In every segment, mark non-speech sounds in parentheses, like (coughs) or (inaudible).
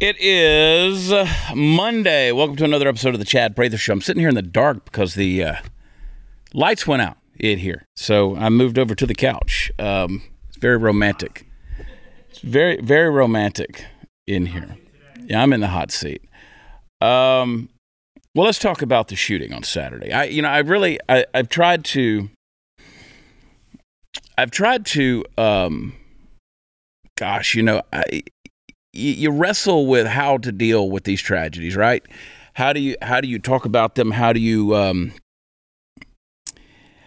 It is Monday. Welcome to another episode of the Chad Prather Show. I'm sitting here in the dark because the uh, lights went out in here, so I moved over to the couch. Um, it's very romantic. It's very, very romantic in here. Yeah, I'm in the hot seat. Um, well, let's talk about the shooting on Saturday. I, you know, I really, I, I've tried to, I've tried to, um, gosh, you know, I, you, wrestle with how to deal with these tragedies, right? How do you how do you talk about them? How do you um,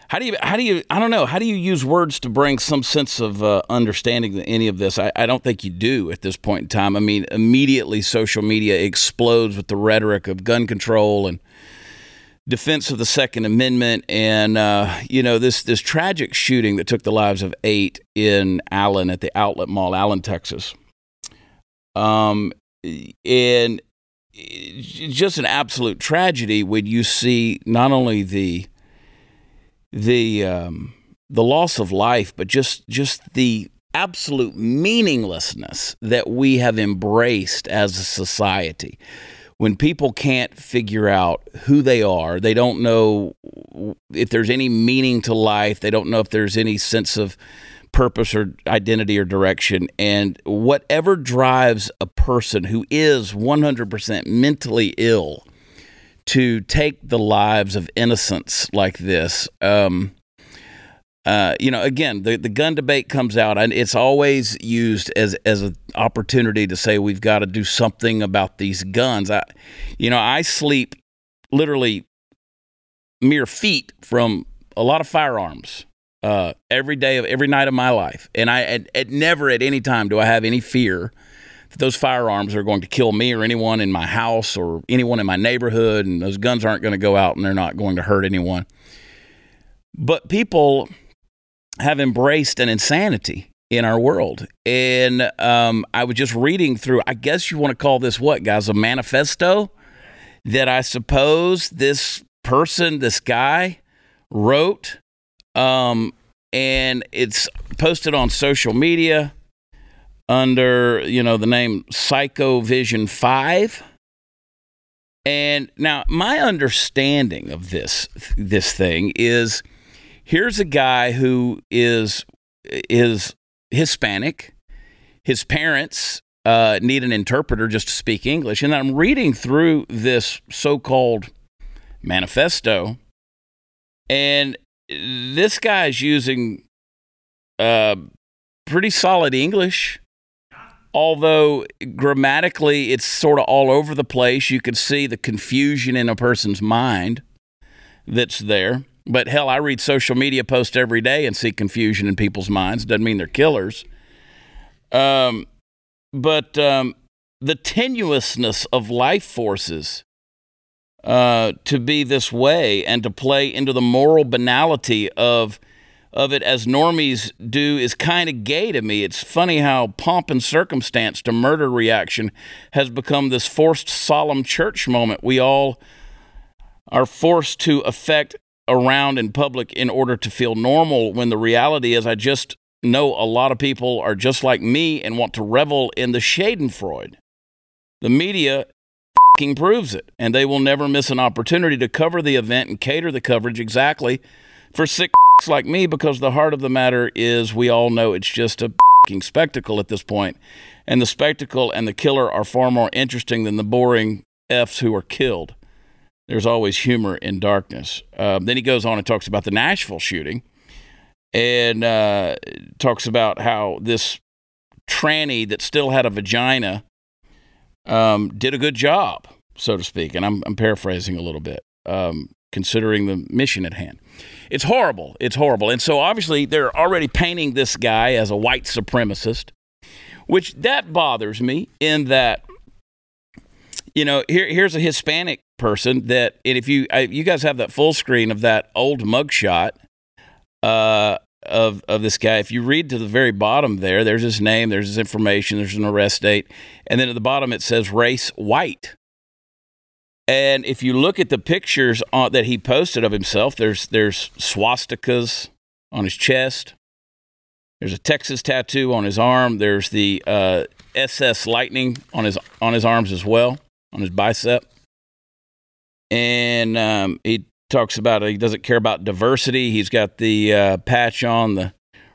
how do you how do you I don't know how do you use words to bring some sense of uh, understanding to any of this? I, I don't think you do at this point in time. I mean, immediately social media explodes with the rhetoric of gun control and defense of the Second Amendment, and uh, you know this this tragic shooting that took the lives of eight in Allen at the Outlet Mall, Allen, Texas. Um, and just an absolute tragedy when you see not only the the um, the loss of life, but just just the absolute meaninglessness that we have embraced as a society. When people can't figure out who they are, they don't know if there's any meaning to life. They don't know if there's any sense of purpose or identity or direction. And whatever drives a person who is 100% mentally ill to take the lives of innocents like this, um, uh, you know, again, the, the gun debate comes out, and it's always used as as an opportunity to say we've got to do something about these guns. I, you know, I sleep literally mere feet from a lot of firearms uh, every day of every night of my life, and I at, at never at any time do I have any fear that those firearms are going to kill me or anyone in my house or anyone in my neighborhood, and those guns aren't going to go out and they're not going to hurt anyone. But people have embraced an insanity in our world. And um, I was just reading through, I guess you want to call this what, guys, a manifesto that I suppose this person, this guy, wrote um, and it's posted on social media under you know the name Psycho Vision Five. And now my understanding of this this thing is here's a guy who is is Hispanic. His parents uh, need an interpreter just to speak English, and I'm reading through this so-called manifesto, and this guy's using uh, pretty solid English, although grammatically it's sort of all over the place. You could see the confusion in a person's mind that's there. But hell, I read social media posts every day and see confusion in people's minds. Doesn't mean they're killers. Um, but um, the tenuousness of life forces uh, to be this way and to play into the moral banality of of it as normies do is kind of gay to me. It's funny how pomp and circumstance to murder reaction has become this forced solemn church moment. We all are forced to affect around in public in order to feel normal when the reality is I just know a lot of people are just like me and want to revel in the Schadenfreude. The media proves it, and they will never miss an opportunity to cover the event and cater the coverage exactly for sick like me because the heart of the matter is we all know it's just a spectacle at this point, and the spectacle and the killer are far more interesting than the boring Fs who are killed. There's always humor in darkness. Uh, then he goes on and talks about the Nashville shooting and uh, talks about how this tranny that still had a vagina um, did a good job, so to speak. And I'm, I'm paraphrasing a little bit, um, considering the mission at hand. It's horrible. It's horrible. And so obviously they're already painting this guy as a white supremacist, which that bothers me in that, you know, here, here's a Hispanic person that, and if you, I, you guys have that full screen of that old mugshot, uh, of of this guy. If you read to the very bottom there, there's his name, there's his information, there's an arrest date, and then at the bottom it says race white. And if you look at the pictures uh, that he posted of himself, there's there's swastikas on his chest. There's a Texas tattoo on his arm. There's the uh, SS Lightning on his on his arms as well, on his bicep. And um, he talks about he doesn't care about diversity. He's got the uh, patch on the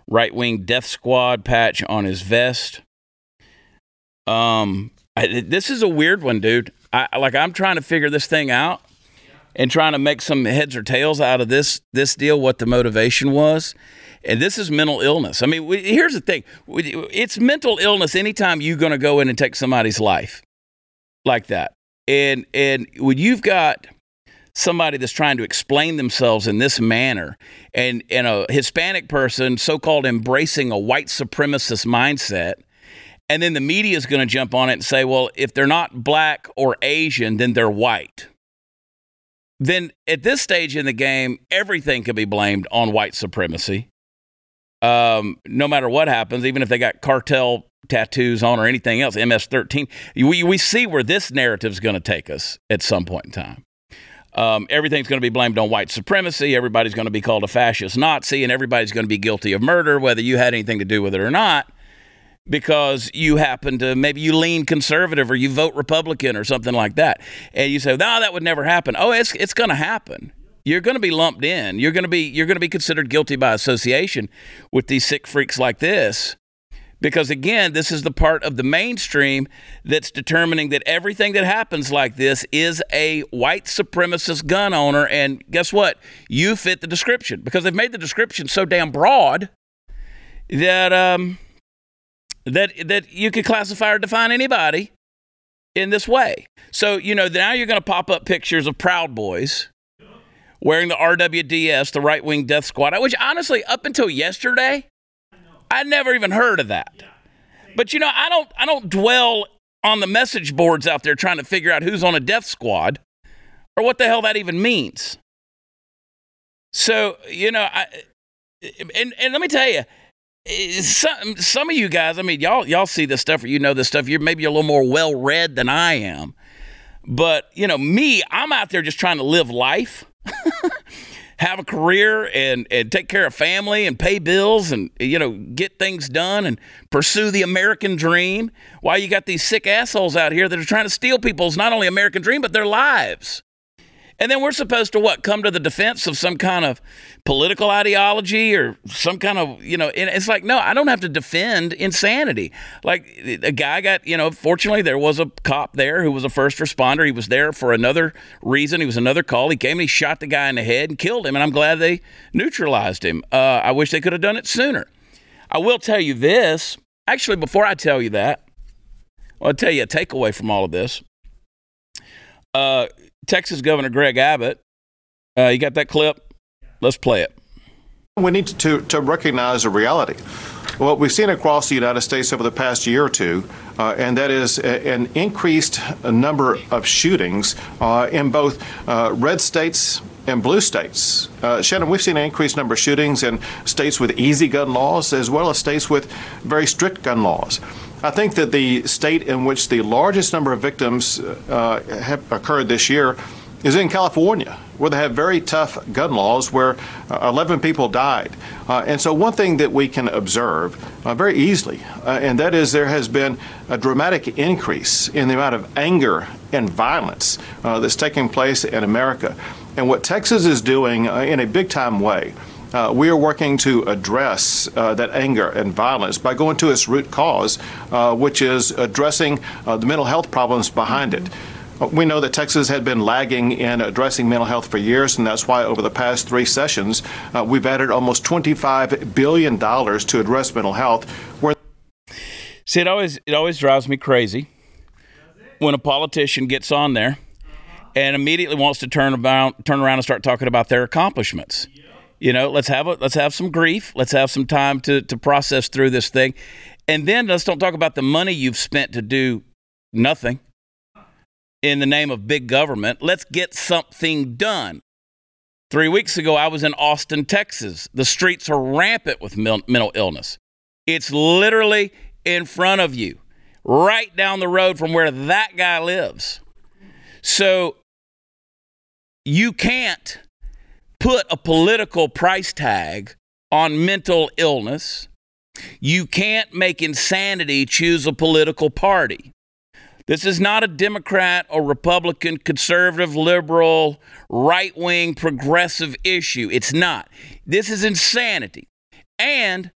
right wing death squad patch on his vest. Um, I, this is a weird one, dude. I like I'm trying to figure this thing out and trying to make some heads or tails out of this this deal. What the motivation was, and this is mental illness. I mean, we, here's the thing: it's mental illness anytime you're going to go in and take somebody's life like that, and and when you've got somebody that's trying to explain themselves in this manner and, and a Hispanic person so called embracing a white supremacist mindset. And then the media is going to jump on it and say, well, if they're not black or Asian, then they're white. Then at this stage in the game, everything can be blamed on white supremacy. Um, no matter what happens, even if they got cartel tattoos on or anything else, MS 13, we, we see where this narrative is going to take us at some point in time. Um, everything's going to be blamed on white supremacy. Everybody's going to be called a fascist Nazi, and everybody's going to be guilty of murder, whether you had anything to do with it or not, because you happen to maybe you lean conservative or you vote Republican or something like that. And you say, no, that would never happen. Oh, it's, it's going to happen. You're going to be lumped in. You're going to be you're going to be considered guilty by association with these sick freaks like this because again, this is the part of the mainstream that's determining that everything that happens like this is a white supremacist gun owner. And guess what? You fit the description because they've made the description so damn broad that um, that that you could classify or define anybody in this way. So you know now you're going to pop up pictures of Proud Boys wearing the RWDS, the right wing death squad, which honestly, up until yesterday, I never even heard of that. But you know, I don't I don't dwell on the message boards out there trying to figure out who's on a death squad or what the hell that even means. So, you know, I and and let me tell you, some some of you guys, I mean, y'all y'all see this stuff or you know this stuff. You're maybe a little more well read than I am. But, you know, me, I'm out there just trying to live life. (laughs) have a career and, and take care of family and pay bills and you know get things done and pursue the American dream. Why you got these sick assholes out here that are trying to steal people's not only American dream but their lives. And then we're supposed to what? Come to the defense of some kind of political ideology or some kind of, you know, and it's like, no, I don't have to defend insanity. Like a guy got, you know, fortunately there was a cop there who was a first responder. He was there for another reason. He was another call. He came and he shot the guy in the head and killed him. And I'm glad they neutralized him. Uh, I wish they could have done it sooner. I will tell you this. Actually, before I tell you that, I'll tell you a takeaway from all of this. Uh, Texas Governor Greg Abbott. Uh, you got that clip? Let's play it. We need to, to recognize a reality. What we've seen across the United States over the past year or two, uh, and that is a, an increased number of shootings uh, in both uh, red states and blue states. Uh, Shannon, we've seen an increased number of shootings in states with easy gun laws as well as states with very strict gun laws. I think that the state in which the largest number of victims uh, have occurred this year is in California, where they have very tough gun laws, where uh, 11 people died. Uh, and so, one thing that we can observe uh, very easily, uh, and that is there has been a dramatic increase in the amount of anger and violence uh, that's taking place in America. And what Texas is doing uh, in a big time way uh, we are working to address uh, that anger and violence by going to its root cause, uh, which is addressing the mental health problems behind it. We know that Texas had been lagging in addressing mental health for years, and that's why over the past three sessions, uh, we've added almost $25 billion to address mental health. Where See, it always, it always drives me crazy when a politician gets on there and immediately wants to turn, about, turn around and start talking about their accomplishments. You know, let's have a, let's have some grief. Let's have some time to to process through this thing, and then let's don't talk about the money you've spent to do nothing in the name of big government. Let's get something done. Three weeks ago, I was in Austin, Texas. The streets are rampant with mental illness. It's literally in front of you, right down the road from where that guy lives. So you can't put a political price tag on mental illness. You can't make insanity choose a political party. This is not a Democrat or Republican, conservative, liberal, right wing, progressive issue. It's not. This is insanity. And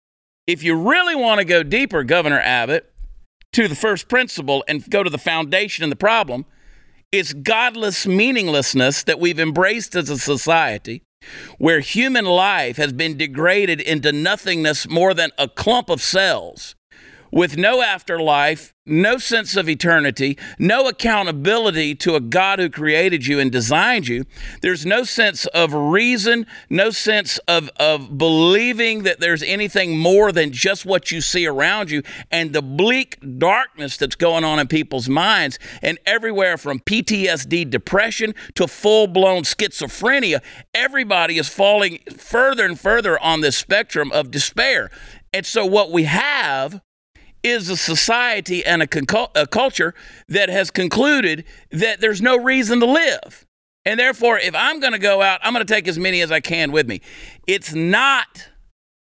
if you really want to go deeper, Governor Abbott, to the first principle and go to the foundation and the problem, it's godless meaninglessness that we've embraced as a society where human life has been degraded into nothingness more than a clump of cells with no afterlife, no sense of eternity, no accountability to a God who created you and designed you. There's no sense of reason, no sense of, of believing that there's anything more than just what you see around you, and the bleak darkness that's going on in people's minds, and everywhere from PTSD, depression to full blown schizophrenia. Everybody is falling further and further on this spectrum of despair. And so, what we have is a society and a, a culture that has concluded that there's no reason to live. And therefore, if I'm going to go out, I'm going to take as many as I can with me. It's not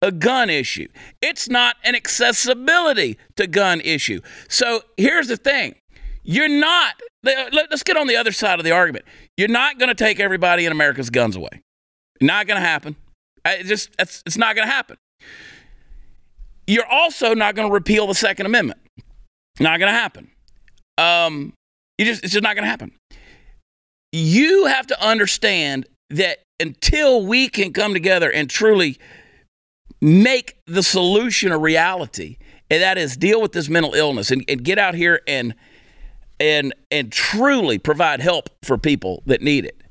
a gun issue, it's not an accessibility to gun issue. So here's the thing you're not, let's get on the other side of the argument. You're not going to take everybody in America's guns away. Not going to happen. I just, it's not going to happen. You're also not going to repeal the Second Amendment. Not going to happen. Um, you just it's just not going to happen. You have to understand that until we can come together and truly make the solution a reality, and that is deal with this mental illness and, and get out here and and and truly provide help for people that need it.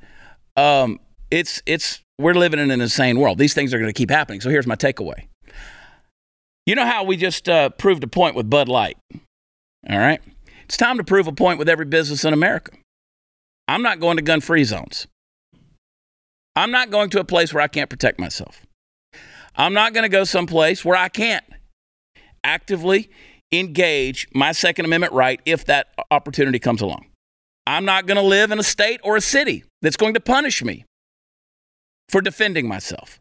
Um, it's it's we're living in an insane world. These things are going to keep happening. So here's my takeaway. You know how we just uh, proved a point with Bud Light? All right. It's time to prove a point with every business in America. I'm not going to gun free zones. I'm not going to a place where I can't protect myself. I'm not going to go someplace where I can't actively engage my Second Amendment right if that opportunity comes along. I'm not going to live in a state or a city that's going to punish me for defending myself.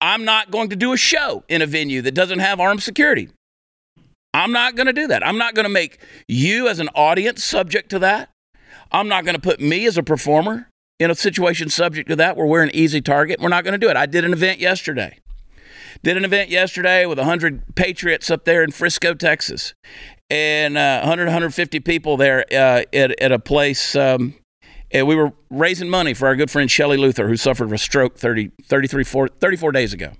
I'm not going to do a show in a venue that doesn't have armed security. I'm not going to do that. I'm not going to make you as an audience subject to that. I'm not going to put me as a performer in a situation subject to that where we're an easy target. We're not going to do it. I did an event yesterday. Did an event yesterday with 100 patriots up there in Frisco, Texas, and uh, 100, 150 people there uh, at, at a place um, and we were raising money for our good friend Shelly Luther, who suffered a stroke 30, 33, 4, 34 days ago.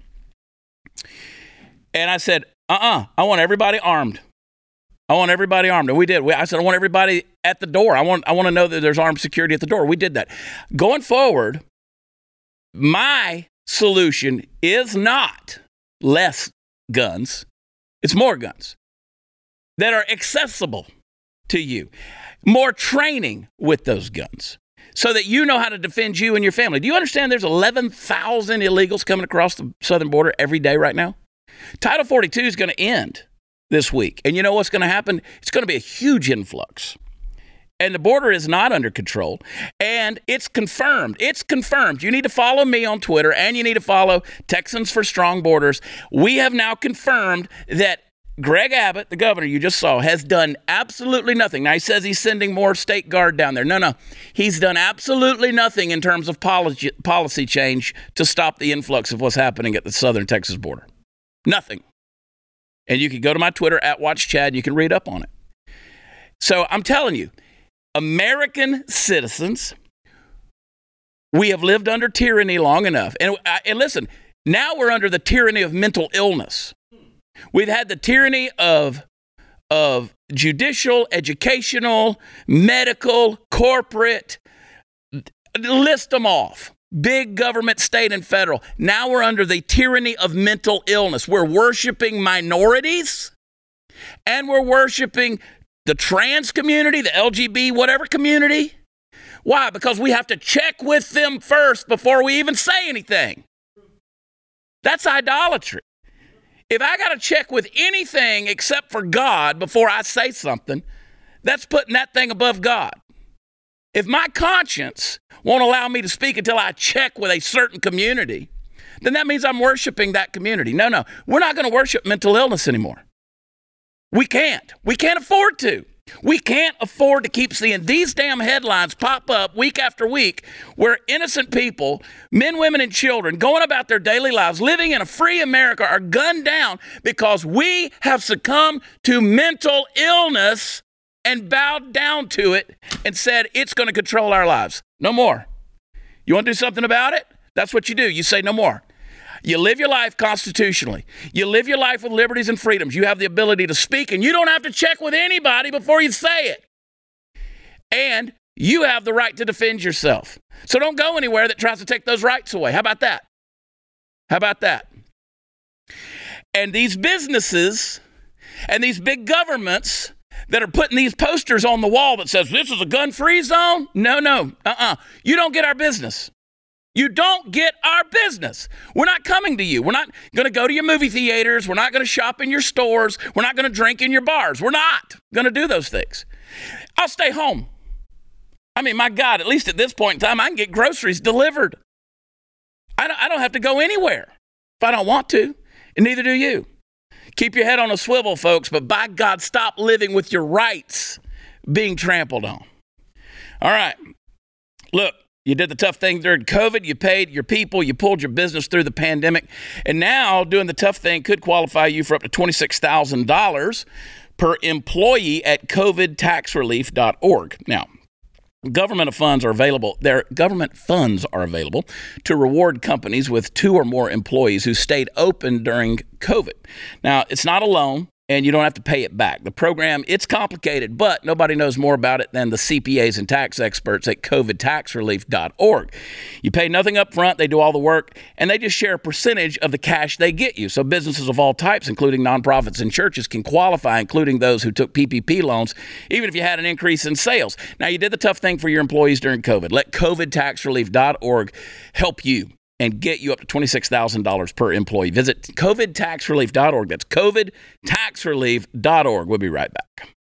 And I said, uh uh-uh, uh I want everybody armed. I want everybody armed. And we did. We, I said, I want everybody at the door. I want, I want to know that there's armed security at the door. We did that. Going forward, my solution is not less guns, it's more guns that are accessible to you, more training with those guns so that you know how to defend you and your family. Do you understand there's 11,000 illegals coming across the southern border every day right now? Title 42 is going to end this week. And you know what's going to happen? It's going to be a huge influx. And the border is not under control. And it's confirmed. It's confirmed. You need to follow me on Twitter and you need to follow Texans for Strong Borders. We have now confirmed that Greg Abbott, the governor you just saw, has done absolutely nothing. Now, he says he's sending more state guard down there. No, no. He's done absolutely nothing in terms of policy, policy change to stop the influx of what's happening at the southern Texas border. Nothing. And you can go to my Twitter at Watch Chad. You can read up on it. So I'm telling you, American citizens, we have lived under tyranny long enough. And, uh, and listen, now we're under the tyranny of mental illness. We've had the tyranny of, of judicial, educational, medical, corporate, list them off. Big government, state, and federal. Now we're under the tyranny of mental illness. We're worshiping minorities and we're worshiping the trans community, the LGB, whatever community. Why? Because we have to check with them first before we even say anything. That's idolatry. If I got to check with anything except for God before I say something, that's putting that thing above God. If my conscience won't allow me to speak until I check with a certain community, then that means I'm worshiping that community. No, no, we're not going to worship mental illness anymore. We can't. We can't afford to. We can't afford to keep seeing these damn headlines pop up week after week where innocent people, men, women, and children, going about their daily lives, living in a free America, are gunned down because we have succumbed to mental illness and bowed down to it and said it's going to control our lives. No more. You want to do something about it? That's what you do. You say no more. You live your life constitutionally. You live your life with liberties and freedoms. You have the ability to speak, and you don't have to check with anybody before you say it. And you have the right to defend yourself. So don't go anywhere that tries to take those rights away. How about that? How about that? And these businesses and these big governments that are putting these posters on the wall that says this is a gun-free zone? No, no. Uh-uh. You don't get our business. You don't get our business. We're not coming to you. We're not going to go to your movie theaters. We're not going to shop in your stores. We're not going to drink in your bars. We're not going to do those things. I'll stay home. I mean, my God, at least at this point in time, I can get groceries delivered. I don't, I don't have to go anywhere if I don't want to, and neither do you. Keep your head on a swivel, folks, but by God, stop living with your rights being trampled on. All right. Look, you did the tough thing during COVID. You paid your people. You pulled your business through the pandemic. And now doing the tough thing could qualify you for up to $26,000 per employee at covidtaxrelief.org. Now, Government funds are available. Their government funds are available to reward companies with two or more employees who stayed open during COVID. Now, it's not a loan and you don't have to pay it back. The program, it's complicated, but nobody knows more about it than the CPAs and tax experts at covidtaxrelief.org. You pay nothing up front, they do all the work, and they just share a percentage of the cash they get you. So businesses of all types, including nonprofits and churches, can qualify, including those who took PPP loans, even if you had an increase in sales. Now, you did the tough thing for your employees during COVID. Let covidtaxrelief.org help you and get you up to $26,000 per employee. Visit covidtaxrelief.org. That's covidtaxrelief.org. We'll be right back.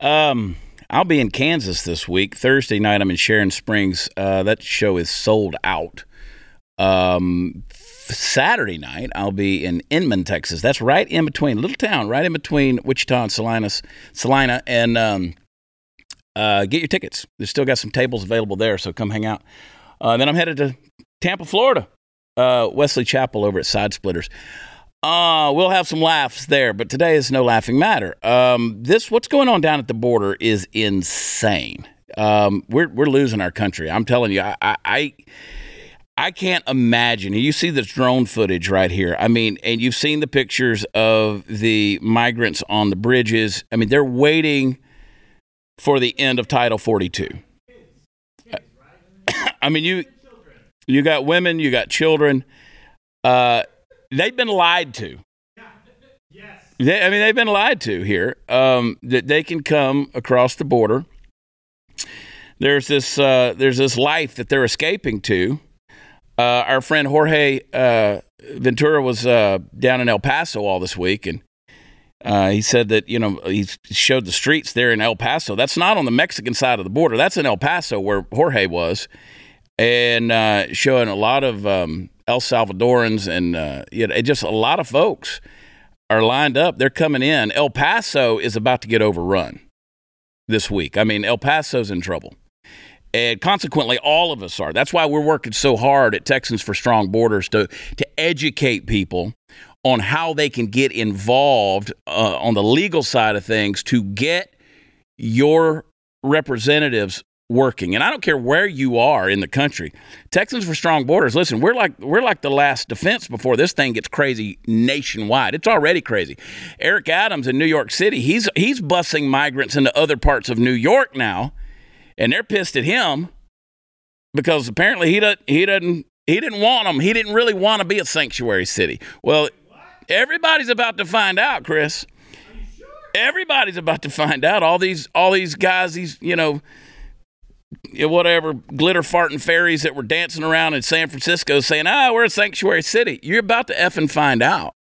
Um, I'll be in Kansas this week. Thursday night, I'm in Sharon Springs. Uh, that show is sold out. Um, Saturday night, I'll be in Inman, Texas. That's right in between, little town, right in between Wichita and Salinas, Salina, and um, uh, get your tickets. There's still got some tables available there, so come hang out. Uh, then I'm headed to Tampa, Florida, uh, Wesley Chapel over at Side Splitters. Uh, we'll have some laughs there, but today is no laughing matter. Um, this, what's going on down at the border, is insane. Um, we're we're losing our country. I'm telling you, I, I, I I can't imagine. You see this drone footage right here. I mean, and you've seen the pictures of the migrants on the bridges. I mean, they're waiting for the end of Title 42. (coughs) I mean, you you got women, you got children. Uh, they've been lied to. Yes. They, I mean, they've been lied to here. Um, that they can come across the border. There's this uh, there's this life that they're escaping to uh, our friend Jorge uh, Ventura was uh, down in El Paso all this week, and uh, he said that you know he showed the streets there in El Paso. That's not on the Mexican side of the border. That's in El Paso where Jorge was, and uh, showing a lot of um, El Salvadorans and uh, you know, just a lot of folks are lined up. They're coming in. El Paso is about to get overrun this week. I mean, El Paso's in trouble. And consequently, all of us are. That's why we're working so hard at Texans for Strong Borders to, to educate people on how they can get involved uh, on the legal side of things to get your representatives working. And I don't care where you are in the country. Texans for Strong Borders, listen, we're like we're like the last defense before this thing gets crazy nationwide. It's already crazy. Eric Adams in New York City, he's he's busing migrants into other parts of New York now and they're pissed at him because apparently he doesn't he doesn't he didn't want them. He didn't really want to be a sanctuary city. Well, everybody's about to find out, Chris. Everybody's about to find out. All these all these guys, these you know, whatever glitter farting fairies that were dancing around in San Francisco saying, "Ah, we're a sanctuary city." You're about to effing find out.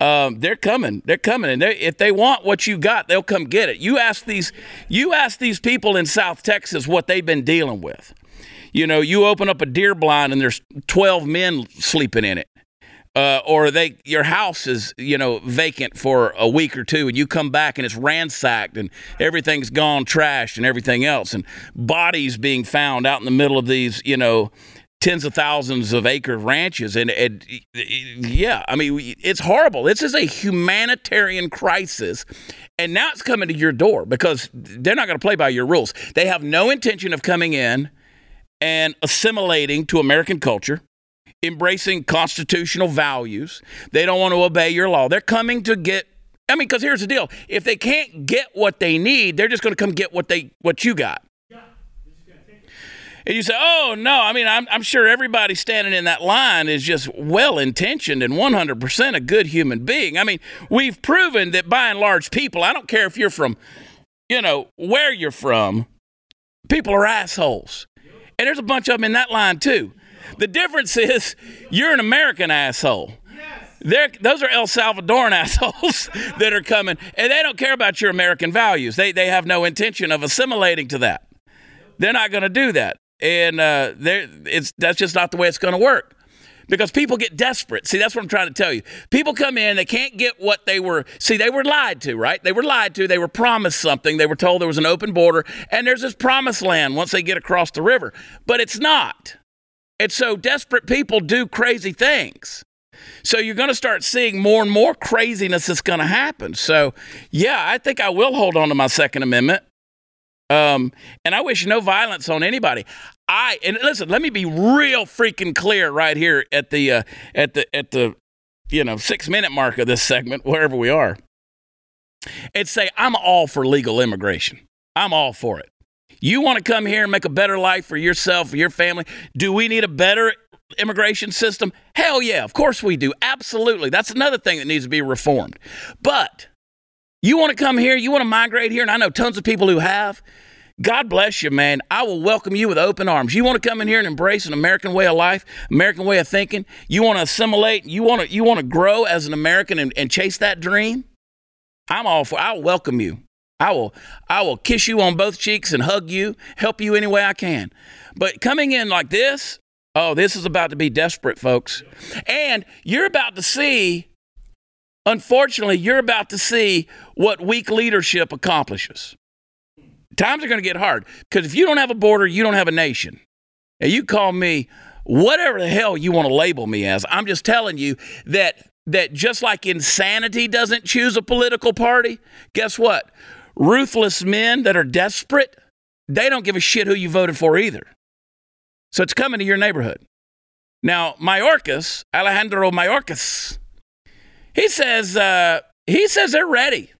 Um, they're coming. They're coming, and they, if they want what you got, they'll come get it. You ask these, you ask these people in South Texas what they've been dealing with. You know, you open up a deer blind and there's 12 men sleeping in it. Uh, or they your house is you know vacant for a week or two and you come back and it's ransacked and everything's gone trashed and everything else and bodies being found out in the middle of these you know tens of thousands of acre ranches and, and yeah i mean it's horrible this is a humanitarian crisis and now it's coming to your door because they're not going to play by your rules they have no intention of coming in and assimilating to american culture embracing constitutional values. They don't want to obey your law. They're coming to get I mean, because here's the deal: if they can't get what they need, they're just going to come get what they what you got. And you say, "Oh no!" I mean, I'm, I'm sure everybody standing in that line is just well intentioned and 100% a good human being. I mean, we've proven that by and large, people. I don't care if you're from, you know, where you're from, people are assholes, and there's a bunch of them in that line too. The difference (laughs) is you're an American asshole. They're, those are El Salvadoran (laughs) assholes that are coming, and they don't care about your American values. They, they have no intention of assimilating to that. They're not going to do that, and uh, there it's that's just not the way it's going to work. Because people get desperate. See, that's what I'm trying to tell you. People come in, they can't get what they were. See, they were lied to, right? They were lied to. They were promised something. They were told there was an open border, and there's this promised land once they get across the river. But it's not. And so desperate people do crazy things. So you're going to start seeing more and more craziness that's going to happen. So, yeah, I think I will hold on to my Second Amendment. Um, and I wish no violence on anybody. I and listen, let me be real freaking clear right here at the uh, at the at the you know six minute mark of this segment, wherever we are, and say I'm all for legal immigration. I'm all for it. You want to come here and make a better life for yourself, for your family? Do we need a better immigration system? Hell yeah, of course we do. Absolutely. That's another thing that needs to be reformed. But you want to come here, you want to migrate here, and I know tons of people who have. God bless you, man. I will welcome you with open arms. You want to come in here and embrace an American way of life, American way of thinking. You want to assimilate. You want to you want to grow as an American and, and chase that dream. I'm all for. I'll welcome you. I will I will kiss you on both cheeks and hug you, help you any way I can. But coming in like this, oh, this is about to be desperate, folks. And you're about to see unfortunately, you're about to see what weak leadership accomplishes. Times are going to get hard because if you don't have a border, you don't have a nation. And you call me whatever the hell you want to label me as. I'm just telling you that that just like insanity doesn't choose a political party, guess what? ruthless men that are desperate, they don't give a shit who you voted for either. So it's coming to your neighborhood. Now, Mayorkas, Alejandro Mayorkas, he says uh, he says they're ready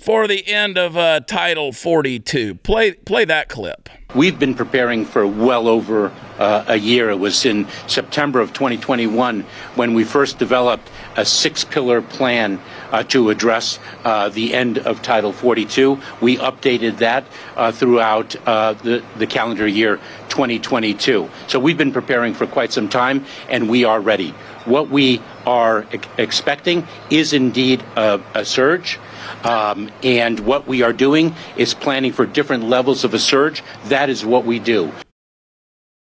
for the end of uh, Title 42. Play play that clip. We've been preparing for well over uh, a year. It was in September of 2021 when we first developed a six-pillar plan uh, to address uh, the end of Title 42. We updated that uh, throughout uh, the, the calendar year 2022. So we've been preparing for quite some time, and we are ready. What we are e- expecting is indeed a, a surge. Um, and what we are doing is planning for different levels of a surge. That is what we do.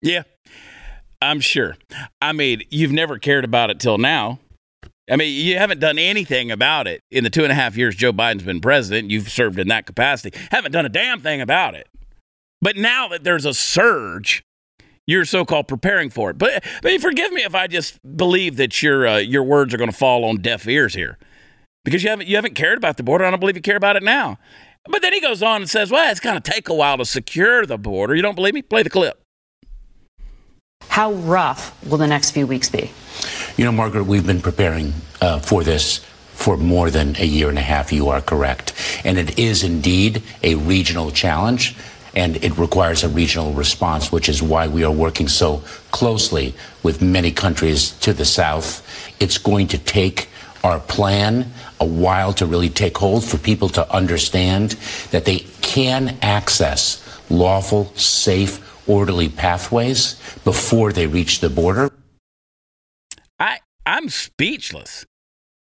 Yeah, I'm sure. I mean, you've never cared about it till now. I mean, you haven't done anything about it in the two and a half years Joe Biden's been president. You've served in that capacity. Haven't done a damn thing about it. But now that there's a surge, you're so-called preparing for it. But, but forgive me if I just believe that your uh, your words are going to fall on deaf ears here, because you haven't you haven't cared about the border. I don't believe you care about it now. But then he goes on and says, "Well, it's going to take a while to secure the border." You don't believe me? Play the clip. How rough will the next few weeks be? You know, Margaret, we've been preparing uh, for this for more than a year and a half. You are correct. And it is indeed a regional challenge, and it requires a regional response, which is why we are working so closely with many countries to the south. It's going to take our plan a while to really take hold for people to understand that they can access lawful, safe, orderly pathways before they reach the border. I I'm speechless.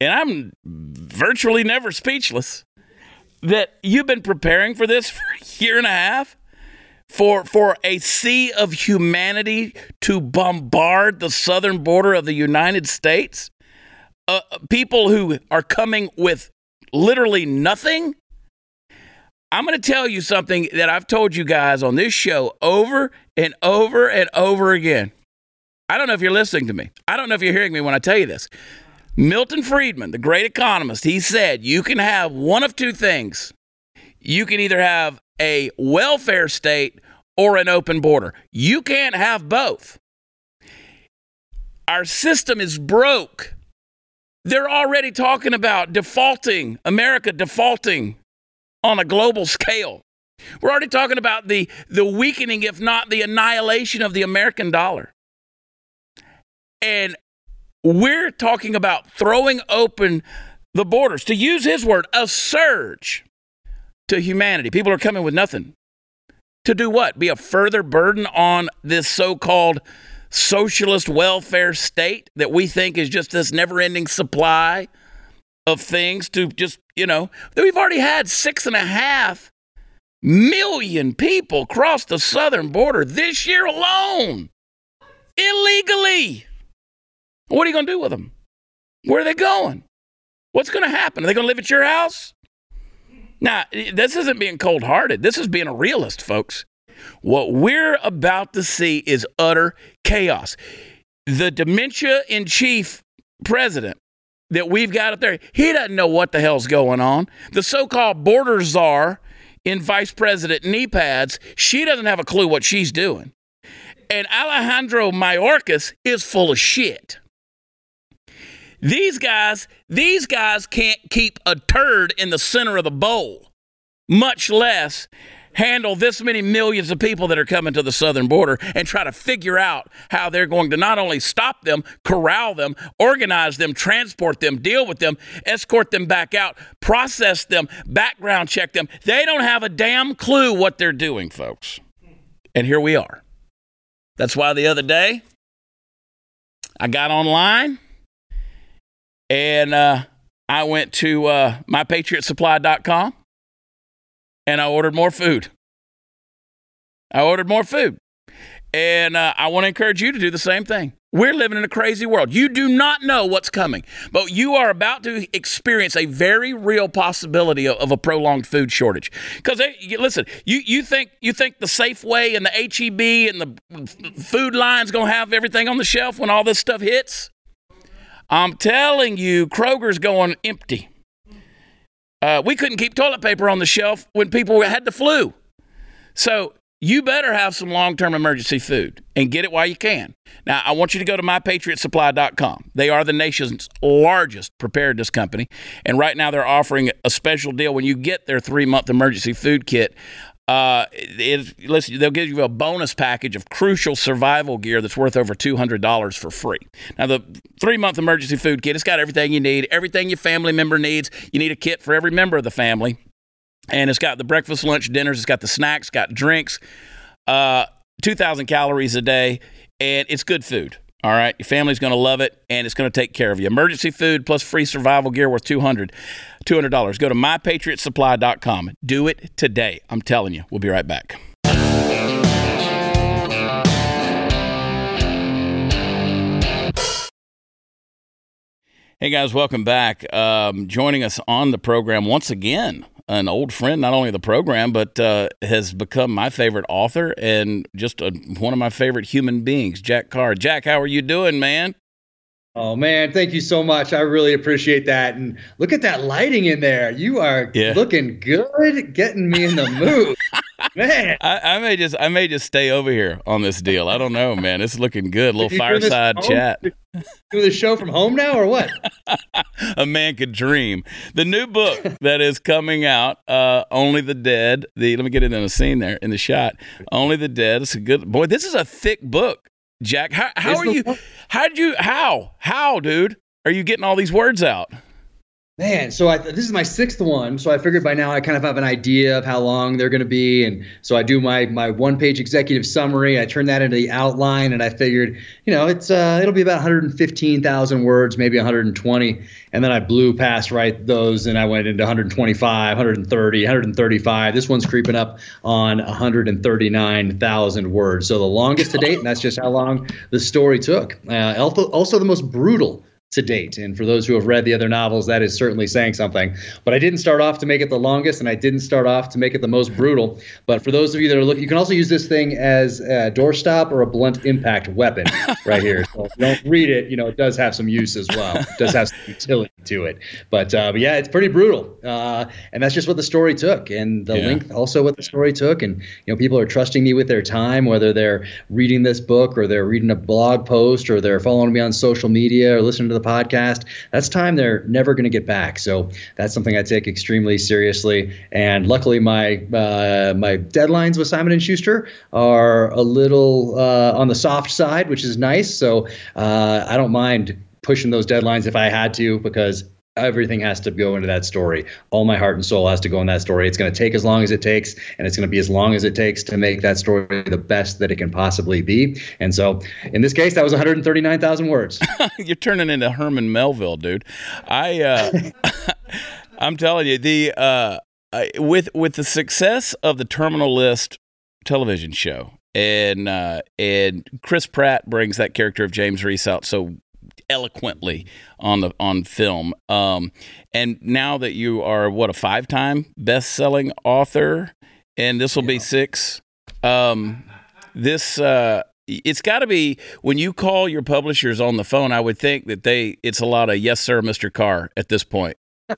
and I'm virtually never speechless, that you've been preparing for this for a year and a half? For, for a sea of humanity to bombard the southern border of the United States? Uh, people who are coming with literally nothing? I'm going to tell you something that I've told you guys on this show over and over and over again. I don't know if you're listening to me. I don't know if you're hearing me when I tell you this. Milton Friedman, the great economist, he said you can have one of two things. You can either have a welfare state or an open border. You can't have both. Our system is broke. They're already talking about defaulting, America defaulting on a global scale. We're already talking about the, the weakening, if not the annihilation of the American dollar. And we're talking about throwing open the borders, to use his word, a surge to humanity. People are coming with nothing. To do what? Be a further burden on this so called socialist welfare state that we think is just this never ending supply of things to just, you know, we've already had six and a half million people cross the southern border this year alone illegally. What are you going to do with them? Where are they going? What's going to happen? Are they going to live at your house? Now, this isn't being cold hearted. This is being a realist, folks. What we're about to see is utter chaos. The dementia in chief president that we've got up there, he doesn't know what the hell's going on. The so called border czar in vice president knee pads, she doesn't have a clue what she's doing. And Alejandro Mayorkas is full of shit. These guys, these guys can't keep a turd in the center of the bowl, much less handle this many millions of people that are coming to the southern border and try to figure out how they're going to not only stop them, corral them, organize them, transport them, deal with them, escort them back out, process them, background check them. They don't have a damn clue what they're doing, folks. And here we are. That's why the other day I got online and uh, I went to uh, mypatriotsupply.com and I ordered more food. I ordered more food. And uh, I want to encourage you to do the same thing. We're living in a crazy world. You do not know what's coming, but you are about to experience a very real possibility of, of a prolonged food shortage. Because listen, you, you think you think the Safeway and the HEB and the food line's gonna have everything on the shelf when all this stuff hits? I'm telling you, Kroger's going empty. Uh, we couldn't keep toilet paper on the shelf when people had the flu. So you better have some long term emergency food and get it while you can. Now, I want you to go to mypatriotsupply.com. They are the nation's largest preparedness company. And right now, they're offering a special deal when you get their three month emergency food kit uh, listen, they'll give you a bonus package of crucial survival gear that's worth over $200 for free. Now, the three month emergency food kit, it's got everything you need, everything your family member needs. You need a kit for every member of the family. And it's got the breakfast, lunch, dinners, it's got the snacks, got drinks, uh, 2,000 calories a day, and it's good food. All right, your family's going to love it, and it's going to take care of you. Emergency food plus free survival gear worth 200 $200. Go to mypatriotsupply.com. Do it today. I'm telling you. We'll be right back. Hey guys, welcome back. Um, joining us on the program once again an old friend, not only of the program, but uh, has become my favorite author and just a, one of my favorite human beings, Jack Carr. Jack, how are you doing, man? Oh man, thank you so much. I really appreciate that. And look at that lighting in there. You are yeah. looking good, getting me in the mood. (laughs) man. I, I, may just I may just stay over here on this deal. I don't know, man. It's looking good. A little fireside chat. Do the show from home now or what? (laughs) a man could dream. The new book that is coming out, uh, Only the Dead. The let me get it in the scene there in the shot. Only the Dead. It's a good boy. This is a thick book. Jack, how, how are you? How did you? How? How, dude? Are you getting all these words out? Man, so I, this is my sixth one. So I figured by now I kind of have an idea of how long they're going to be, and so I do my my one page executive summary. I turn that into the outline, and I figured, you know, it's uh, it'll be about 115,000 words, maybe 120, and then I blew past right those, and I went into 125, 130, 135. This one's creeping up on 139,000 words. So the longest to date, and that's just how long the story took. Uh, also, also the most brutal to date. And for those who have read the other novels, that is certainly saying something. But I didn't start off to make it the longest, and I didn't start off to make it the most brutal. But for those of you that are looking, you can also use this thing as a doorstop or a blunt impact weapon (laughs) right here. So if you don't read it, you know, it does have some use as well. It does have some utility to it. But, uh, but yeah, it's pretty brutal. Uh, and that's just what the story took. And the yeah. length also what the story took. And, you know, people are trusting me with their time, whether they're reading this book or they're reading a blog post or they're following me on social media or listening to the podcast, that's time they're never going to get back. So that's something I take extremely seriously. And luckily, my uh, my deadlines with Simon and Schuster are a little uh, on the soft side, which is nice. So uh, I don't mind pushing those deadlines if I had to because everything has to go into that story. All my heart and soul has to go in that story. It's going to take as long as it takes, and it's going to be as long as it takes to make that story the best that it can possibly be. And so, in this case, that was 139,000 words. (laughs) You're turning into Herman Melville, dude. I, uh, (laughs) I'm telling you, the uh, with with the success of the Terminal List television show. And uh, and Chris Pratt brings that character of James Reese out so eloquently on the on film. Um, and now that you are what a five time best selling author, and this will yeah. be six. Um, this uh, it's got to be when you call your publishers on the phone. I would think that they it's a lot of yes sir, Mister Carr at this point. (laughs)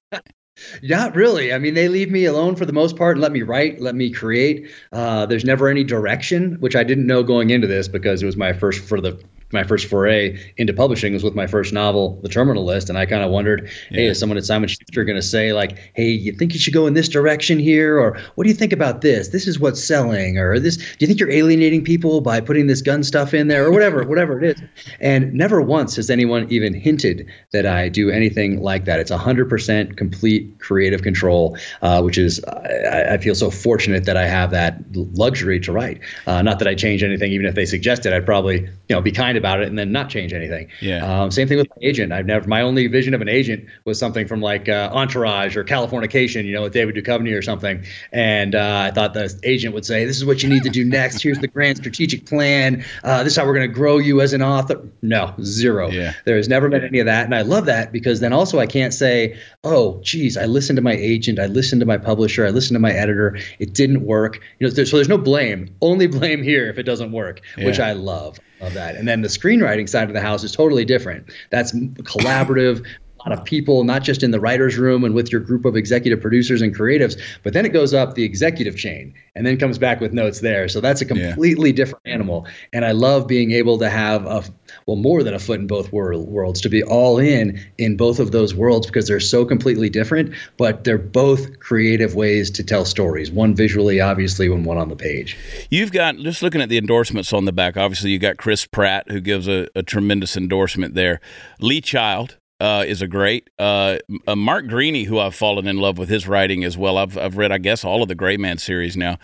Not really. I mean, they leave me alone for the most part and let me write, let me create. Uh, there's never any direction, which I didn't know going into this because it was my first for the my first foray into publishing was with my first novel, The Terminal List, and I kind of wondered, yeah. hey, is someone at Simon Schuster going to say like, hey, you think you should go in this direction here, or what do you think about this? This is what's selling, or this? Do you think you're alienating people by putting this gun stuff in there, or whatever, (laughs) whatever it is? And never once has anyone even hinted that I do anything like that. It's 100% complete creative control, uh, which is I, I, feel so fortunate that I have that luxury to write. Uh, not that I change anything, even if they suggested, I'd probably you know be kind about it and then not change anything. Yeah. Um, same thing with my agent. I've never my only vision of an agent was something from like uh, Entourage or Californication, you know, with David Duchovny or something. And uh, I thought the agent would say, "This is what you need to do next. Here's the grand strategic plan. Uh, this is how we're going to grow you as an author." No, zero. Yeah. There has never been any of that, and I love that because then also I can't say, "Oh, geez, I listened to my agent, I listened to my publisher, I listened to my editor. It didn't work." You know, so there's no blame. Only blame here if it doesn't work, yeah. which I love of that. And then the screenwriting side of the house is totally different. That's collaborative, lot of people, not just in the writer's room and with your group of executive producers and creatives, but then it goes up the executive chain and then comes back with notes there. So that's a completely yeah. different animal. And I love being able to have a, well, more than a foot in both worlds, to be all in in both of those worlds because they're so completely different, but they're both creative ways to tell stories. One visually, obviously, and one on the page. You've got, just looking at the endorsements on the back, obviously, you got Chris Pratt, who gives a, a tremendous endorsement there. Lee Child, uh, is a great. Uh, uh, Mark Greaney, who I've fallen in love with his writing as well. I've, I've read, I guess, all of the Gray Man series now.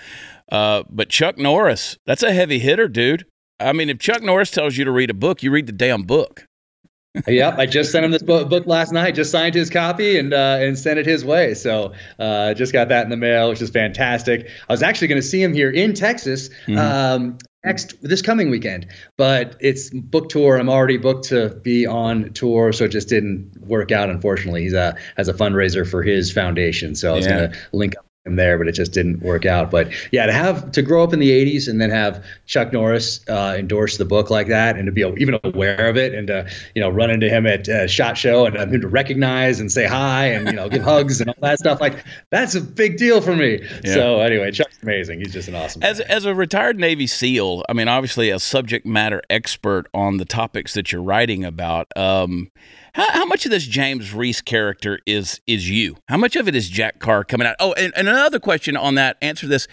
Uh, but Chuck Norris, that's a heavy hitter, dude. I mean, if Chuck Norris tells you to read a book, you read the damn book. (laughs) yep, I just sent him this book, book last night. Just signed his copy and uh, and sent it his way. So uh, just got that in the mail, which is fantastic. I was actually going to see him here in Texas mm-hmm. um, next this coming weekend, but it's book tour. I'm already booked to be on tour, so it just didn't work out. Unfortunately, he's a has a fundraiser for his foundation, so I was yeah. going to link up him there, but it just didn't work out. But yeah, to have to grow up in the '80s and then have Chuck Norris uh, endorse the book like that, and to be even aware of it, and to you know run into him at a Shot Show and him to recognize and say hi and you know give hugs and all that stuff, like that's a big deal for me. Yeah. So anyway, Chuck's amazing. He's just an awesome. As as a retired Navy SEAL, I mean, obviously a subject matter expert on the topics that you're writing about. Um, how, how, much of this James Reese character is is you? How much of it is Jack Carr coming out? Oh, and, and another question on that. Answer this: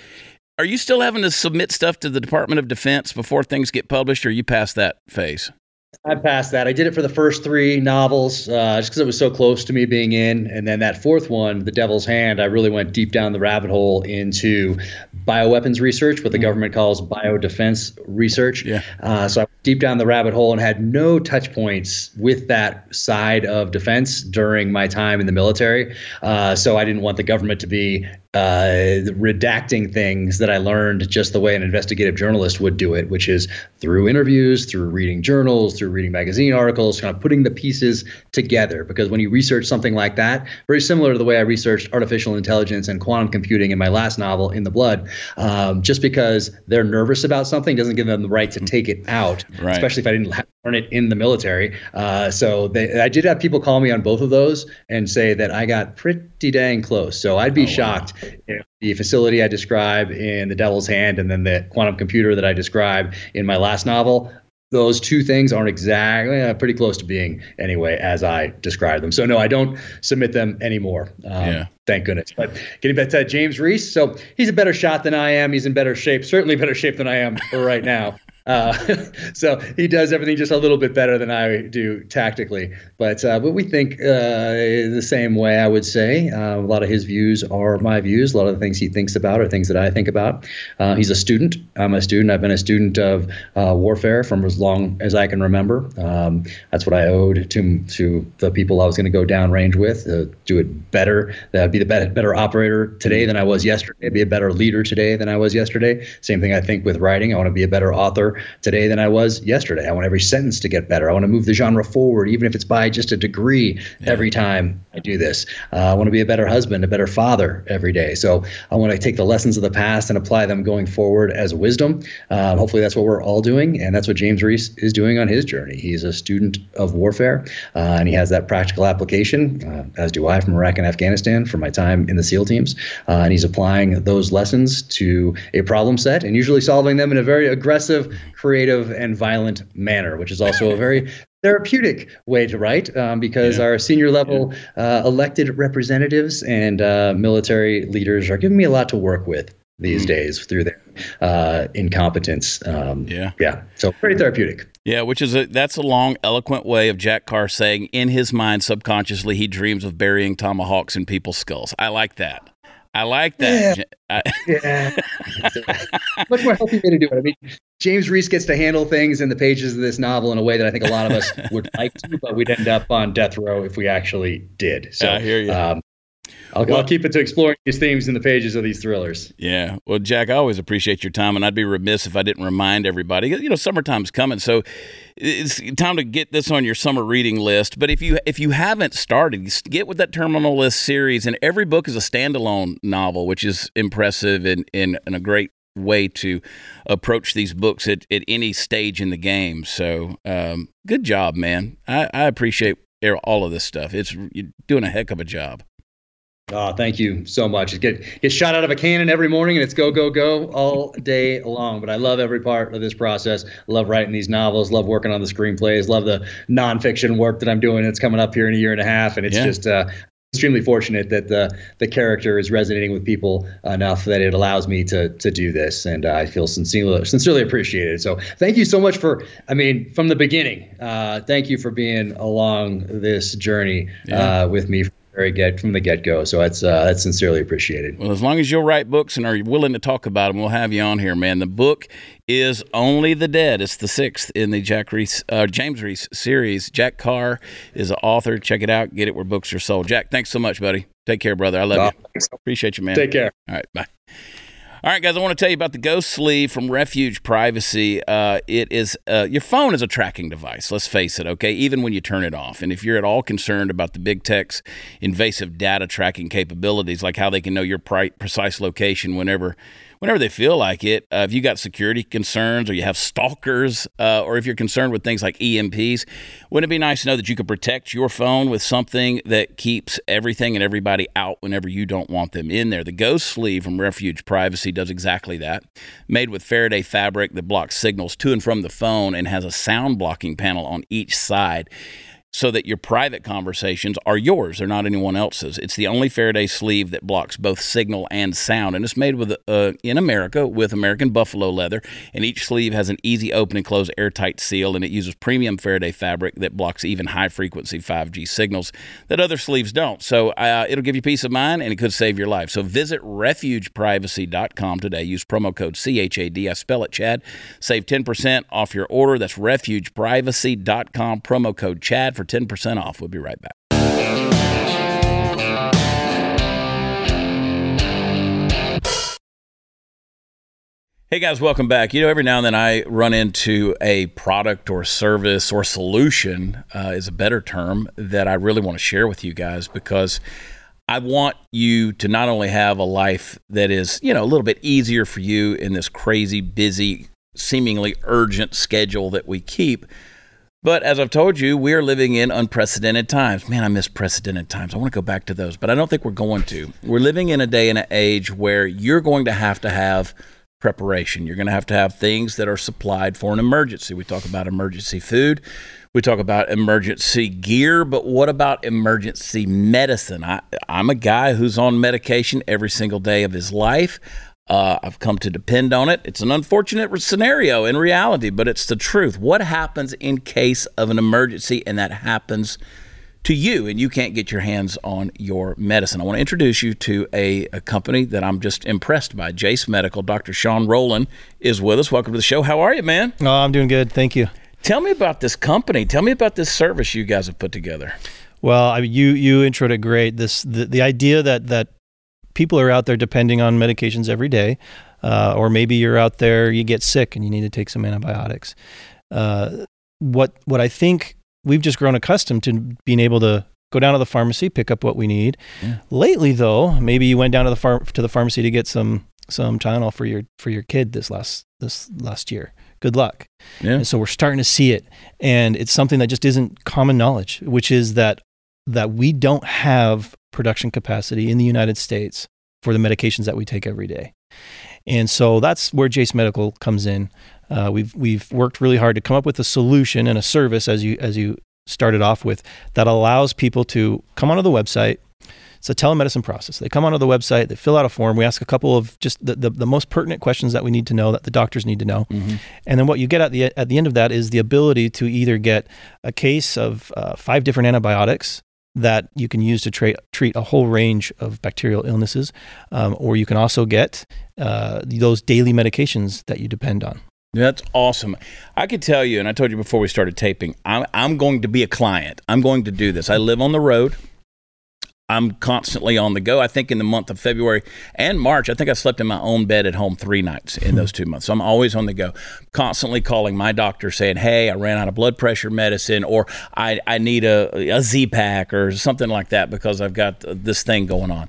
Are you still having to submit stuff to the Department of Defense before things get published, or you past that phase? I passed that. I did it for the first three novels uh, just because it was so close to me being in. And then that fourth one, The Devil's Hand, I really went deep down the rabbit hole into bioweapons research, what the mm. government calls biodefense research. Yeah. Uh, so I deep down the rabbit hole and had no touch points with that side of defense during my time in the military. Uh, so I didn't want the government to be uh, redacting things that I learned just the way an investigative journalist would do it, which is through interviews, through reading journals, through reading magazine articles, kind of putting the pieces together. Because when you research something like that, very similar to the way I researched artificial intelligence and quantum computing in my last novel, In the Blood, um, just because they're nervous about something doesn't give them the right to take it out, right. especially if I didn't learn it in the military. Uh, so they, I did have people call me on both of those and say that I got pretty dang close. So I'd be oh, shocked wow the facility I describe in The Devil's Hand and then the quantum computer that I describe in my last novel, those two things aren't exactly uh, pretty close to being anyway as I describe them. So no, I don't submit them anymore. Um, yeah. Thank goodness. But getting back to James Reese, so he's a better shot than I am. He's in better shape, certainly better shape than I am right now. Uh, (laughs) so he does everything just a little bit better than I do tactically. But uh, but we think uh, the same way. I would say uh, a lot of his views are my views. A lot of the things he thinks about are things that I think about. Uh, he's a student. I'm a student. I've been a student of warfare from as long as I can remember. Um, that's what I owed to to the people I was going to go downrange with. Do it better. That'd be the better, better operator today than I was yesterday. Be a better leader today than I was yesterday. Same thing I think with writing. I want to be a better author today than I was yesterday. I want every sentence to get better. I want to move the genre forward, even if it's by just a degree yeah. every time I do this. Uh, I want to be a better husband, a better father every day. So I want to take the lessons of the past and apply them going forward as wisdom. Um, hopefully, that's what we're all doing, and that's what James Reese is doing on his journey. He's a student of warfare, uh, and he has that practical application, uh, as do I from Iraq and Afghanistan from my time in the SEAL teams. Uh, and he's applying those lessons to a problem set and usually solving them in a very aggressive, creative and violent manner, which is also a very therapeutic way to write um, because yeah. our senior level uh, elected representatives and uh, military leaders are giving me a lot to work with these mm. days through their uh, incompetence. Um, yeah, yeah. So very therapeutic. Yeah, which is a that's a long, eloquent way of Jack Carr saying in his mind subconsciously he dreams of burying tomahawks in people's skulls. I like that. I like that. Yeah. I, (laughs) yeah. Much more healthy way to do it. I mean, James Reese gets to handle things in the pages of this novel in a way that I think a lot of us would like to, but we'd end up on death row if we actually did. So I hear you. Um, I'll, well, I'll, keep it to exploring these themes in the pages of these thrillers. Yeah. Well, Jack, I always appreciate your time, and I'd be remiss if I didn't remind everybody. You know, summertime's coming, so it's time to get this on your summer reading list. But if you if you haven't started, get with that Terminal List series, and every book is a standalone novel, which is impressive and, and, and a great way to approach these books at, at any stage in the game. So, um, good job, man. I, I appreciate all of this stuff. It's you're doing a heck of a job. Oh, thank you so much. Get get shot out of a cannon every morning, and it's go go go all day long. But I love every part of this process. Love writing these novels. Love working on the screenplays. Love the nonfiction work that I'm doing. It's coming up here in a year and a half, and it's yeah. just uh, extremely fortunate that the the character is resonating with people enough that it allows me to to do this, and uh, I feel sincerely sincerely appreciated. So thank you so much for. I mean, from the beginning, uh, thank you for being along this journey yeah. uh, with me very get from the get go. So that's uh, that's sincerely appreciated. Well, as long as you'll write books and are willing to talk about them, we'll have you on here, man. The book is Only the Dead. It's the sixth in the Jack Reese, uh, James Reese series. Jack Carr is an author. Check it out. Get it where books are sold. Jack, thanks so much, buddy. Take care, brother. I love you. Appreciate you, man. Take care. All right, bye. All right, guys, I want to tell you about the Ghost Sleeve from Refuge Privacy. Uh, it is uh, your phone is a tracking device. Let's face it, okay? Even when you turn it off, and if you're at all concerned about the big tech's invasive data tracking capabilities, like how they can know your pri- precise location whenever whenever they feel like it. Uh, if you got security concerns or you have stalkers, uh, or if you're concerned with things like EMPs, wouldn't it be nice to know that you could protect your phone with something that keeps everything and everybody out whenever you don't want them in there? The Ghost Sleeve from Refuge Privacy does exactly that. Made with Faraday fabric that blocks signals to and from the phone and has a sound blocking panel on each side so that your private conversations are yours. They're not anyone else's. It's the only Faraday sleeve that blocks both signal and sound, and it's made with uh, in America with American buffalo leather. And each sleeve has an easy open and close airtight seal, and it uses premium Faraday fabric that blocks even high frequency 5G signals that other sleeves don't. So uh, it'll give you peace of mind, and it could save your life. So visit refugeprivacy.com today. Use promo code CHAD. I spell it Chad. Save 10% off your order. That's refugeprivacy.com. Promo code Chad for 10% off. We'll be right back. Hey guys, welcome back. You know, every now and then I run into a product or service or solution, uh, is a better term, that I really want to share with you guys because I want you to not only have a life that is, you know, a little bit easier for you in this crazy, busy, seemingly urgent schedule that we keep, but as I've told you, we are living in unprecedented times. Man, I miss precedented times. I want to go back to those, but I don't think we're going to. We're living in a day and an age where you're going to have to have preparation. You're going to have to have things that are supplied for an emergency. We talk about emergency food. We talk about emergency gear, but what about emergency medicine? I, I'm a guy who's on medication every single day of his life. Uh, I've come to depend on it. It's an unfortunate scenario in reality, but it's the truth. What happens in case of an emergency and that happens to you and you can't get your hands on your medicine? I want to introduce you to a, a company that I'm just impressed by, Jase Medical. Dr. Sean Rowland is with us. Welcome to the show. How are you, man? Oh, I'm doing good. Thank you. Tell me about this company. Tell me about this service you guys have put together. Well, I mean, you you introed it great. This the, the idea that that people are out there depending on medications every day, uh, or maybe you're out there, you get sick and you need to take some antibiotics. Uh, what what I think we've just grown accustomed to being able to go down to the pharmacy, pick up what we need. Yeah. Lately, though, maybe you went down to the far- to the pharmacy to get some some Tylenol for your for your kid this last this last year. Good luck. Yeah. And so we're starting to see it, and it's something that just isn't common knowledge, which is that that we don't have production capacity in the United States for the medications that we take every day. And so that's where Jase Medical comes in. Uh, we've we've worked really hard to come up with a solution and a service, as you as you started off with, that allows people to come onto the website. It's a telemedicine process. They come onto the website, they fill out a form. We ask a couple of just the, the, the most pertinent questions that we need to know, that the doctors need to know. Mm-hmm. And then what you get at the at the end of that is the ability to either get a case of uh, five different antibiotics that you can use to tra- treat a whole range of bacterial illnesses, um, or you can also get uh, those daily medications that you depend on. That's awesome. I could tell you, and I told you before we started taping, I'm, I'm going to be a client. I'm going to do this. I live on the road. I'm constantly on the go. I think in the month of February and March, I think I slept in my own bed at home three nights in those two months. So I'm always on the go, constantly calling my doctor saying, Hey, I ran out of blood pressure medicine, or I, I need a, a Z pack or something like that because I've got this thing going on.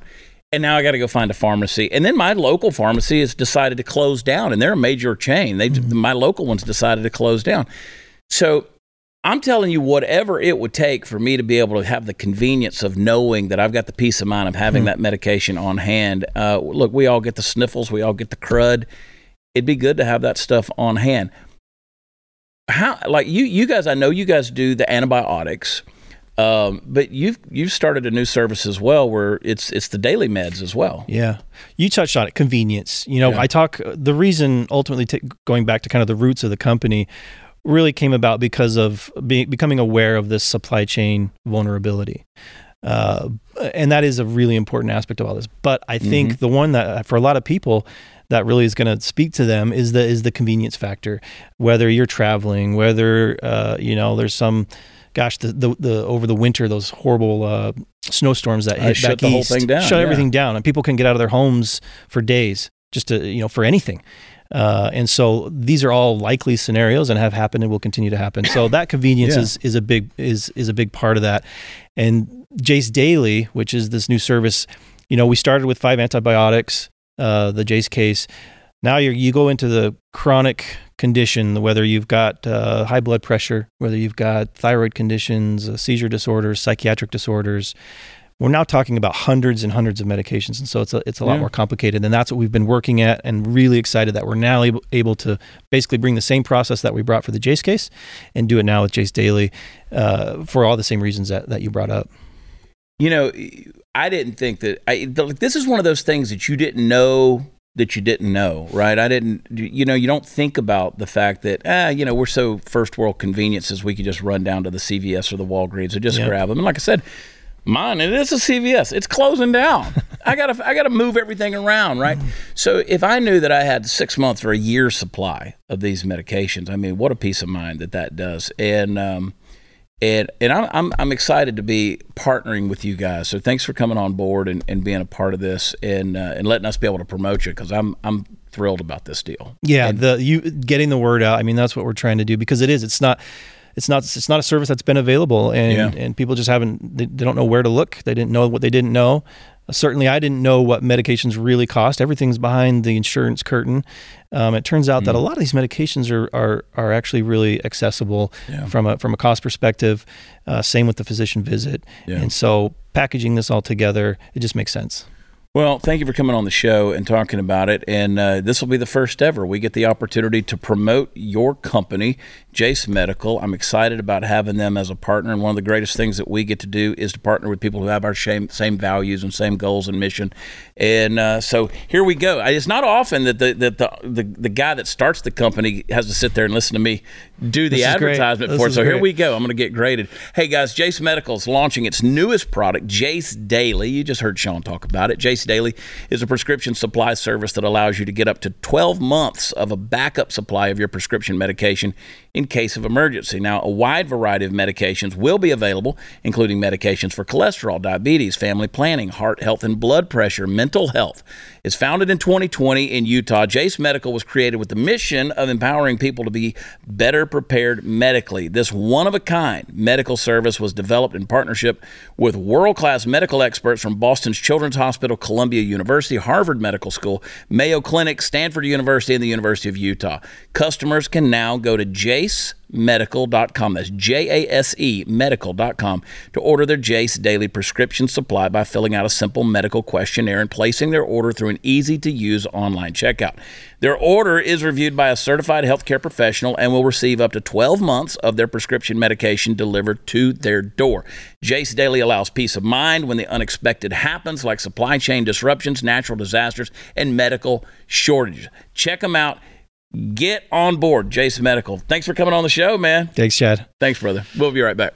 And now I got to go find a pharmacy. And then my local pharmacy has decided to close down, and they're a major chain. They, mm-hmm. my local ones decided to close down. So I'm telling you, whatever it would take for me to be able to have the convenience of knowing that I've got the peace of mind of having mm-hmm. that medication on hand. Uh, look, we all get the sniffles, we all get the crud. It'd be good to have that stuff on hand. How, like you, you guys, I know you guys do the antibiotics, um, but you've you've started a new service as well where it's it's the daily meds as well. Yeah, you touched on it, convenience. You know, yeah. I talk the reason ultimately t- going back to kind of the roots of the company really came about because of be, becoming aware of this supply chain vulnerability. Uh, and that is a really important aspect of all this. But I think mm-hmm. the one that for a lot of people that really is going to speak to them is the is the convenience factor. Whether you're traveling, whether uh, you know there's some, gosh, the, the, the over the winter those horrible uh, snowstorms that hit shut back the east, whole thing down, shut yeah. everything down, and people can get out of their homes for days just to you know for anything. Uh, and so these are all likely scenarios and have happened and will continue to happen. So that convenience yeah. is is a big is is a big part of that. And Jase Daily, which is this new service, you know, we started with five antibiotics, uh, the Jase case. Now you you go into the chronic condition, whether you've got uh, high blood pressure, whether you've got thyroid conditions, uh, seizure disorders, psychiatric disorders, we're now talking about hundreds and hundreds of medications, and so it's a it's a lot Yeah. more complicated. And that's what we've been working at, and really excited that we're now able, able to basically bring the same process that we brought for the Jase case, and do it now with Jase Daily, uh, for all the same reasons that, that you brought up. You know, I didn't think that. I, like, this is one of those things that you didn't know that you didn't know, right? I didn't. You know, you don't think about the fact that ah, you know, we're so first world conveniences. We could just run down to the CVS or the Walgreens or just grab them. And like I said, mine it is a CVS. It's closing down. (laughs) I gotta I gotta move everything around, right? So if I knew that I had six months or a year supply of these medications, I mean, what a peace of mind that that does. And um, and and I'm, I'm I'm excited to be partnering with you guys. So thanks for coming on board and, and being a part of this and uh, and letting us be able to promote you because I'm I'm thrilled about this deal. Yeah, the you getting the word out. I mean, that's what we're trying to do because it is. It's not. It's not. It's not a service that's been available, and Yeah. and people just haven't. They, they don't know where to look. They didn't know what they didn't know. Certainly, I didn't know what medications really cost. Everything's behind the insurance curtain. Um, it turns out that a Mm. lot of these medications are are, are actually really accessible Yeah. from a from a cost perspective. Uh, same with the physician visit, Yeah. and so packaging this all together, it just makes sense. Well, thank you for coming on the show and talking about it. And uh, this will be the first ever. We get the opportunity to promote your company, Jase Medical. I'm excited about having them as a partner. And one of the greatest things that we get to do is to partner with people who have our same, same values and same goals and mission. And uh, so here we go. It's not often that the that the, the the guy that starts the company has to sit there and listen to me do the great. advertisement for it. So here we go. I'm going to get graded. Hey guys, Jase Medical is launching its newest product, Jase Daily. You just heard Sean talk about it. Jase Daily is a prescription supply service that allows you to get up to 12 months of a backup supply of your prescription medication in case of emergency. Now, a wide variety of medications will be available, including medications for cholesterol, diabetes, family planning, heart health, and blood pressure, mental health. It's founded in 2020 in Utah. Jase Medical was created with the mission of empowering people to be better prepared medically. This one of a kind medical service was developed in partnership with world class medical experts from Boston's Children's Hospital, Columbia University, Harvard Medical School, Mayo Clinic, Stanford University, and the University of Utah. Customers can now go to jasemedical.com. That's J A S E medical.com to order their Jase daily prescription supply by filling out a simple medical questionnaire and placing their order through an easy to use online checkout. Their order is reviewed by a certified healthcare professional and will receive up to 12 months of their prescription medication delivered to their door. Jase Daily allows peace of mind when the unexpected happens, like supply chain disruptions, natural disasters, and medical shortages. Check them out. Get on board, Jason Medical. Thanks for coming on the show, man. Thanks, Chad. Thanks, brother. We'll be right back.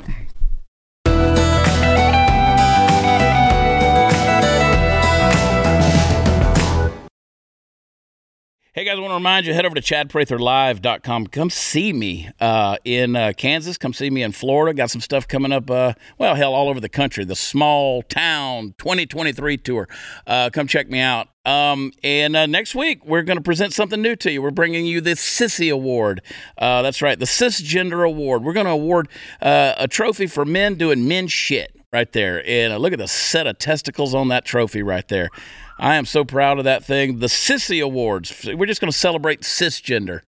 Hey guys, I want to remind you head over to chadpratherlive.com. Come see me uh, in uh, Kansas. Come see me in Florida. Got some stuff coming up. Uh, well, hell, all over the country. The Small Town 2023 tour. Uh, come check me out. Um, and uh, next week we're going to present something new to you. We're bringing you the Sissy Award. Uh, that's right, the Cisgender Award. We're going to award uh, a trophy for men doing men shit right there. And uh, look at the set of testicles on that trophy right there. I am so proud of that thing. The Sissy Awards. We're just going to celebrate cisgender.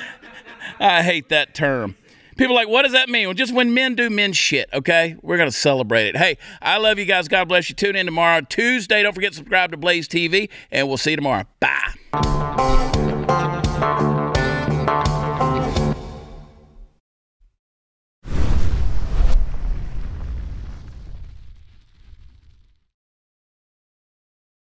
(laughs) I hate that term. People like, what does that mean? Well, just when men do men shit, okay? We're going to celebrate it. Hey, I love you guys. God bless you. Tune in tomorrow, Tuesday. Don't forget to subscribe to Blaze TV, and we'll see you tomorrow. Bye.